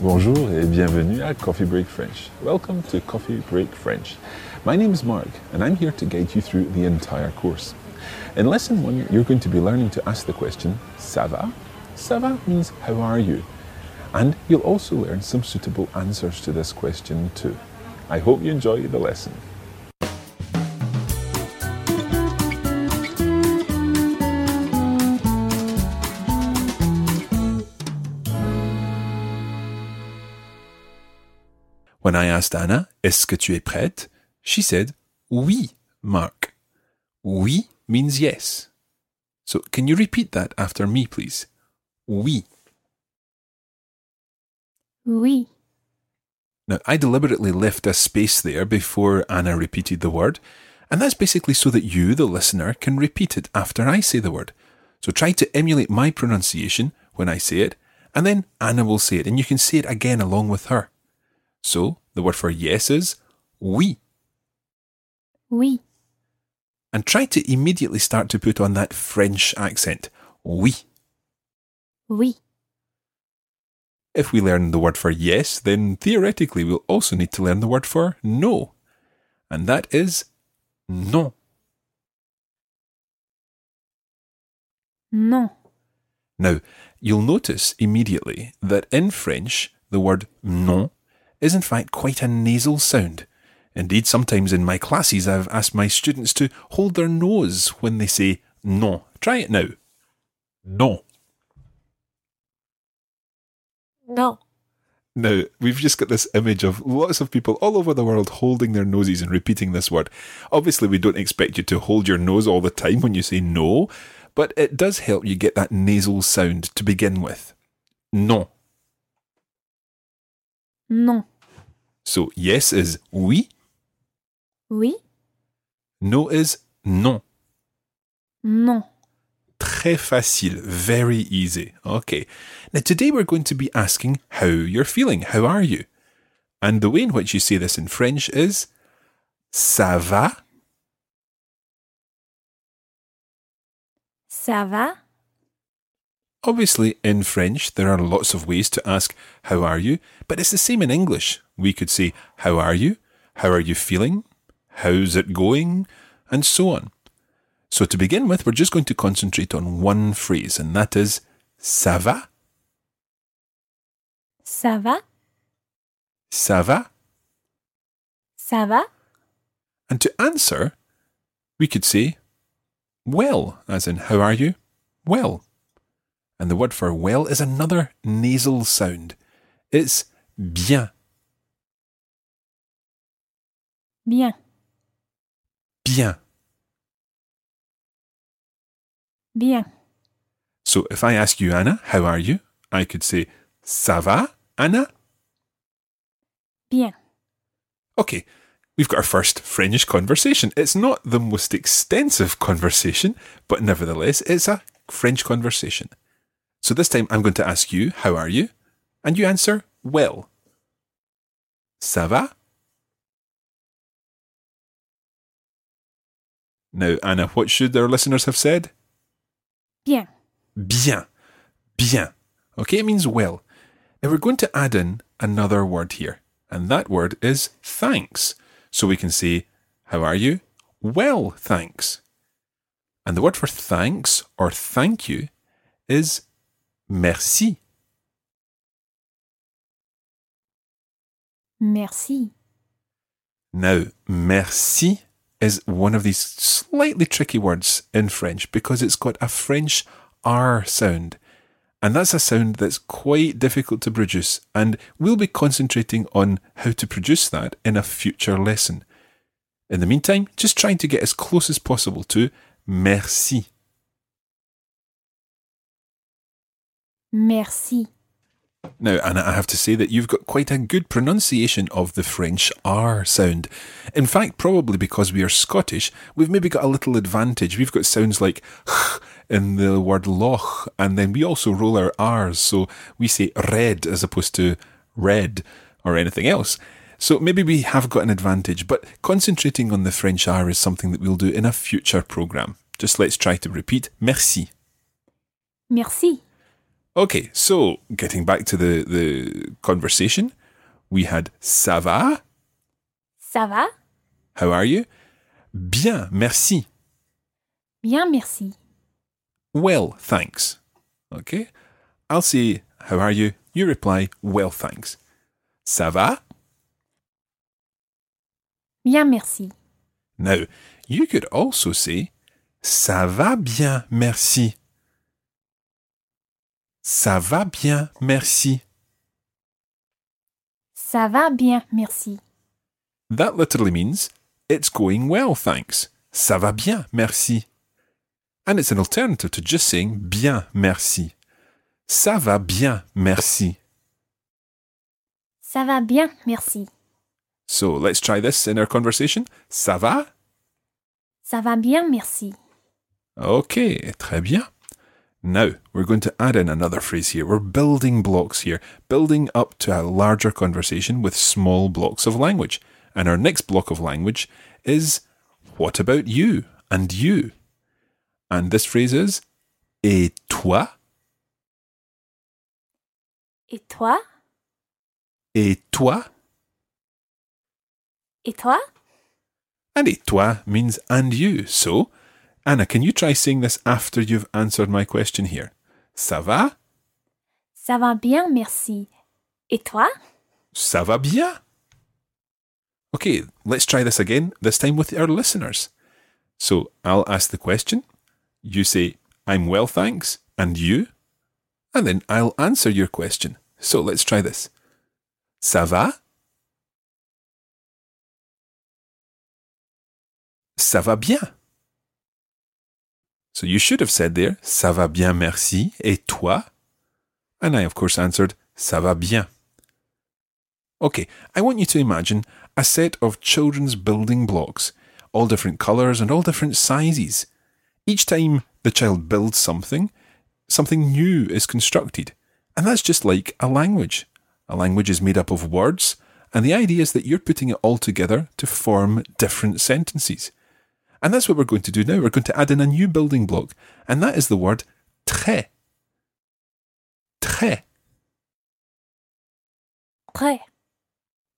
bonjour et bienvenue à Coffee Break French. Welcome to Coffee Break French. My name is Mark and I'm here to guide you through the entire course. In lesson one, you're going to be learning to ask the question, Ça va? Ça va means how are you? And you'll also learn some suitable answers to this question too. I hope you enjoy the lesson. When I asked Anna, Est-ce que tu es prête? She said, Oui, Mark. Oui means yes. So can you repeat that after me, please? Oui. Oui. Now, I deliberately left a space there before Anna repeated the word, and that's basically so that you, the listener, can repeat it after I say the word. So try to emulate my pronunciation when I say it, and then Anna will say it, and you can say it again along with her. So the word for yes is oui. Oui. And try to immediately start to put on that French accent. Oui. Oui. If we learn the word for yes, then theoretically we'll also need to learn the word for no. And that is non. Non. Now, you'll notice immediately that in French, the word non is in fact quite a nasal sound. Indeed, sometimes in my classes I've asked my students to hold their nose when they say no. Try it now. No. No. Now, we've just got this image of lots of people all over the world holding their noses and repeating this word. Obviously, we don't expect you to hold your nose all the time when you say no, but it does help you get that nasal sound to begin with. Non. Non. So, yes is oui, Oui. no is non. Non. Très facile, very easy. Okay. Now, today we're going to be asking how you're feeling. How are you? And the way in which you say this in French is ça va, Ça va? Obviously, in French, there are lots of ways to ask, How are you? But it's the same in English. We could say, How are you? How are you feeling? How's it going? And so on. So, to begin with, we're just going to concentrate on one phrase, and that is, Ça va? Ça va? Ça va? Ça va? And to answer, we could say, Well, as in, How are you? Well. And the word for well is another nasal sound. It's bien. Bien. Bien. Bien. So if I ask you, Anna, how are you? I could say, Ça va, Anna? Bien. Okay, we've got our first French conversation. It's not the most extensive conversation, but nevertheless, it's a French conversation. So this time I'm going to ask you, how are you? And you answer, well. Ça va? Now, Anna, what should our listeners have said? Bien. Bien. Bien. Okay, it means well. Now we're going to add in another word here, and that word is thanks. So we can say, How are you? Well, thanks. And the word for thanks or thank you is merci. Merci. Now, merci is one of these slightly tricky words in French because it's got a French R sound. And that's a sound that's quite difficult to produce, and we'll be concentrating on how to produce that in a future lesson. In the meantime, just trying to get as close as possible to merci. Merci. Now, Anna, I have to say that you've got quite a good pronunciation of the French R sound. In fact, probably because we are Scottish, we've maybe got a little advantage. We've got sounds like ch in the word loch, and then we also roll our R's, so we say red as opposed to red or anything else. So maybe we have got an advantage, but concentrating on the French R is something that we'll do in a future programme. Just let's try to repeat merci. Merci. Okay, so getting back to the, the conversation, we had ça va? Ça va How are you? Bien, merci. Bien, merci. Well, thanks. Okay? I'll say, how are you? You reply, well, thanks. Ça va? Bien, merci. Now, you could also say, ça va bien, merci. Ça va bien, merci. Ça va bien, merci. That literally means, it's going well, thanks. Ça va bien, merci. And it's an alternative to just saying bien, merci. Ça va bien, merci. Ça va bien, merci. So let's try this in our conversation. Ça va? Ça va bien, merci. Okay, très bien. Now, we're going to add in another phrase here. We're building blocks here, building up to a larger conversation with small blocks of language. And our next block of language is what about you and you? And this phrase is et toi, Et toi et toi, Et toi and et toi means and you. So, Anna, can you try saying this after you've answered my question here? Ça va? Ça va bien, merci. Et toi Ça va bien? Okay, let's try this again, this time with our listeners. So I'll ask the question. You say, I'm well, thanks, and you? And then I'll answer your question. So let's try this. Ça va? Ça va bien. So you should have said there, ça va bien, merci, et toi? And I, of course, answered, ça va bien. Okay, I want you to imagine a set of children's building blocks, all different colours and all different sizes. Each time the child builds something, something new is constructed. And that's just like a language. A language is made up of words, and the idea is that you're putting it all together to form different sentences. And that's what we're going to do now. We're going to add in a new building block, and that is the word très. Très. Très.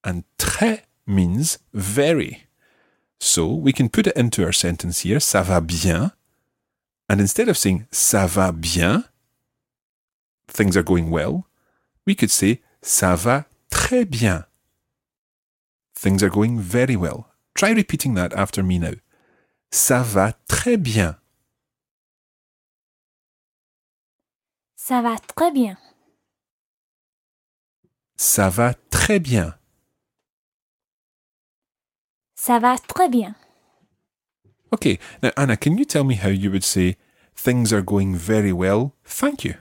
And très means very. So we can put it into our sentence here, ça va bien. And instead of saying ça va bien, things are going well, we could say ça va très bien. Things are going very well. Try repeating that after me now. Ça va très bien. Ça va très bien. Ça va très bien. Ça va très bien. Okay, now Anna, can you tell me how you would say things are going very well? Thank you.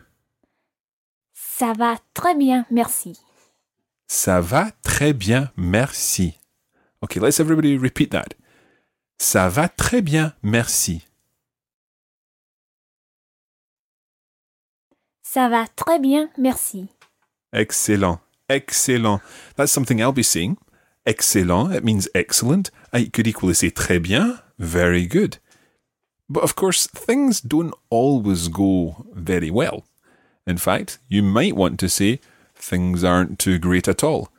Ça va très bien, merci. Ça va très bien, merci. Okay, let's everybody repeat that. Ça va très bien, merci. Ça va très bien, merci. Excellent. Excellent. That's something I'll be saying. Excellent. It means excellent. I could equally say très bien. Very good. But of course, things don't always go very well. In fact, you might want to say things aren't too great at all.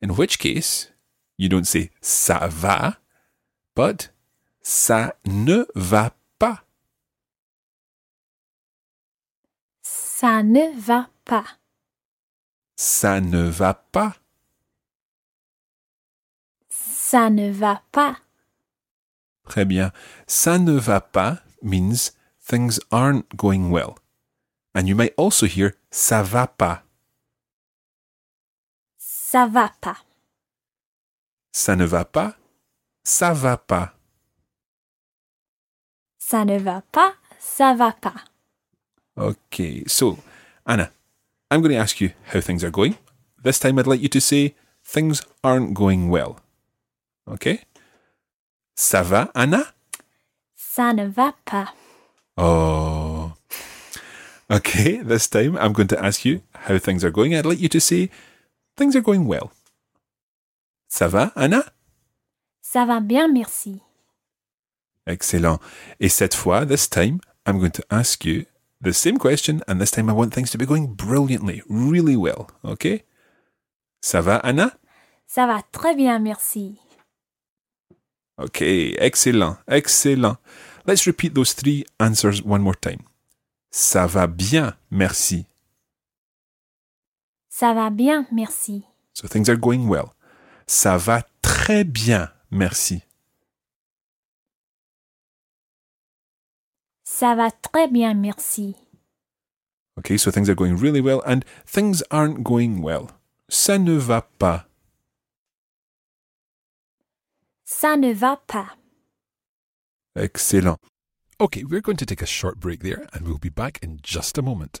In which case, you don't say ça va, but ça ne va pas. Ça ne va pas. Ça ne va pas. Ça ne va pas. Très bien. Ça ne va pas means things aren't going well. And you might also hear ça va pas. Ça va pas. Ça ne va pas. Ça va pas. Ça ne va pas. Ça va pas. Okay, so Anna, I'm going to ask you how things are going. This time I'd like you to say things aren't going well. Okay? Ça va, Anna? Ça ne va pas. Oh. Okay, this time I'm going to ask you how things are going. I'd like you to say things are going well. Ça va, Anna? Ça va bien, merci. Excellent. Et cette fois, this time, I'm going to ask you The same question, and this time I want things to be going brilliantly, really well, okay? Ça va, Anna? Ça va très bien, merci. Okay, excellent, excellent. Let's repeat those three answers one more time. Ça va bien, merci. Ça va bien, merci. So things are going well. Ça va très bien, merci. Ça va très bien, merci. Okay, so things are going really well, and things aren't going well. Ça ne va pas. Ça ne va pas. Excellent. Okay, we're going to take a short break there, and we'll be back in just a moment.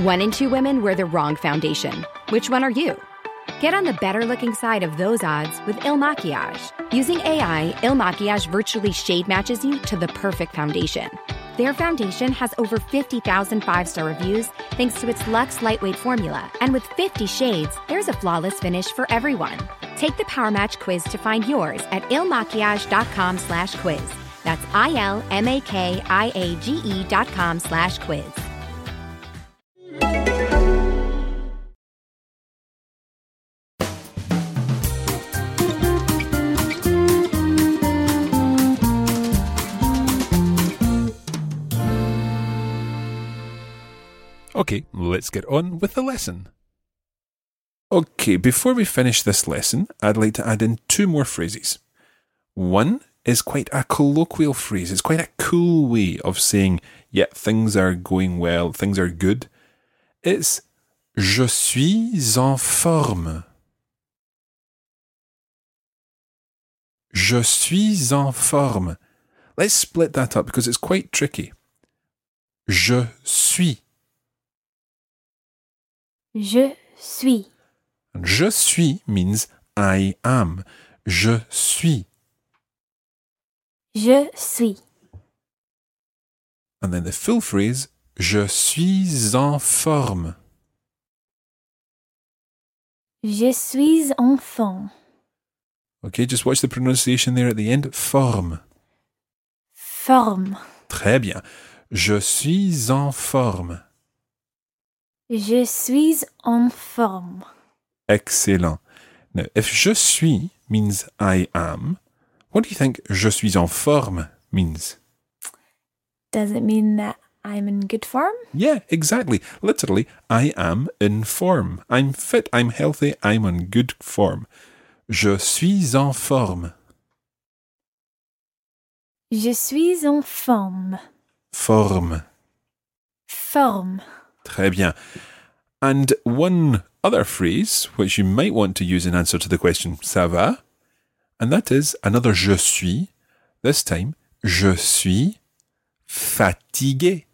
One in two women wear the wrong foundation. Which one are you? Get on the better looking side of those odds with Il Makiage. Using AI, Il Makiage virtually shade matches you to the perfect foundation. Their foundation has over 50,000 five star reviews thanks to its luxe lightweight formula. And with 50 shades, there's a flawless finish for everyone. Take the Power Match quiz to find yours at ilmakiage.com slash quiz. That's I L M A K I A G E dot com slash quiz. Okay, let's get on with the lesson. Okay, before we finish this lesson, I'd like to add in two more phrases. One is quite a colloquial phrase. It's quite a cool way of saying, yeah, things are going well, things are good. It's Je suis en forme. Je suis en forme. Let's split that up because it's quite tricky. Je suis. Je suis. Je suis means I am. Je suis. Je suis. And then the full phrase, Je suis en forme. Je suis en forme. Okay, just watch the pronunciation there at the end. Forme. Forme. Très bien. Je suis en forme. Je suis en forme. Excellent. Now, if je suis means I am, what do you think je suis en forme means? Does it mean that I'm in good form? Yeah, exactly. Literally, I am in form. I'm fit, I'm healthy, I'm in good form. Je suis en forme. Je suis en forme. Forme. Forme. Très bien. And one other phrase which you might want to use in answer to the question ça va, and that is another je suis. This time, je suis fatigué.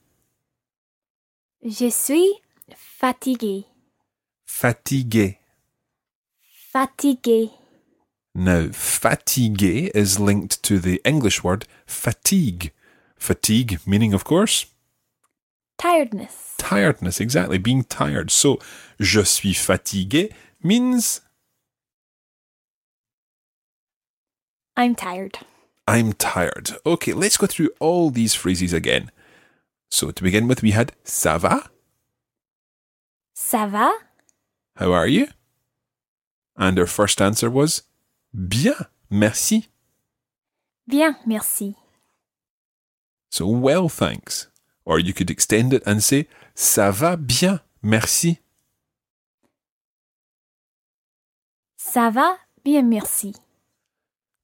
Je suis fatigué. Fatigué. Fatigué. Now, fatigué is linked to the English word fatigue. Fatigue meaning, of course, Tiredness. tiredness, exactly, being tired. So, je suis fatigué means I'm tired. I'm tired. Okay, let's go through all these phrases again. So, to begin with, we had ça va? Ça va? How are you? And our first answer was bien, merci. Bien, merci. So, well, thanks. Or you could extend it and say, Ça va bien, merci. Ça va bien, merci.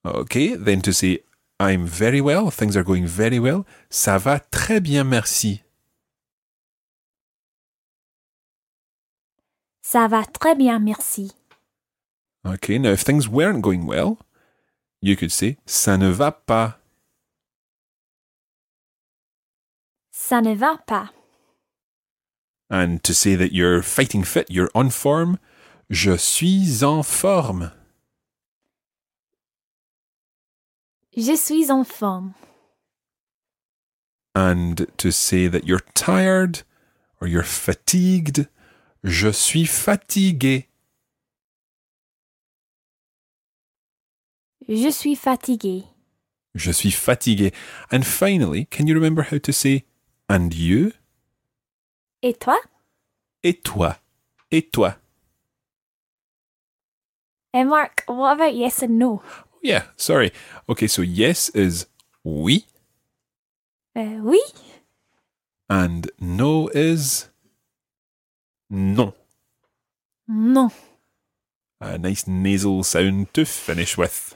Okay, then to say, I'm very well, things are going very well. Ça va très bien, merci. Ça va très bien, merci. Okay, now if things weren't going well, you could say, Ça ne va pas, Ça ne va pas. And to say that you're fighting fit, you're on form, je suis en forme. Je suis en forme. And to say that you're tired or you're fatigued, je suis fatigué. Je suis fatigué. Je suis fatigué. And finally, can you remember how to say and you? Et toi? Et toi? Et toi? And Mark, what about yes and no? Oh, yeah, sorry. Okay, so yes is oui, Euh, oui? and no is non. Non. A nice nasal sound to finish with.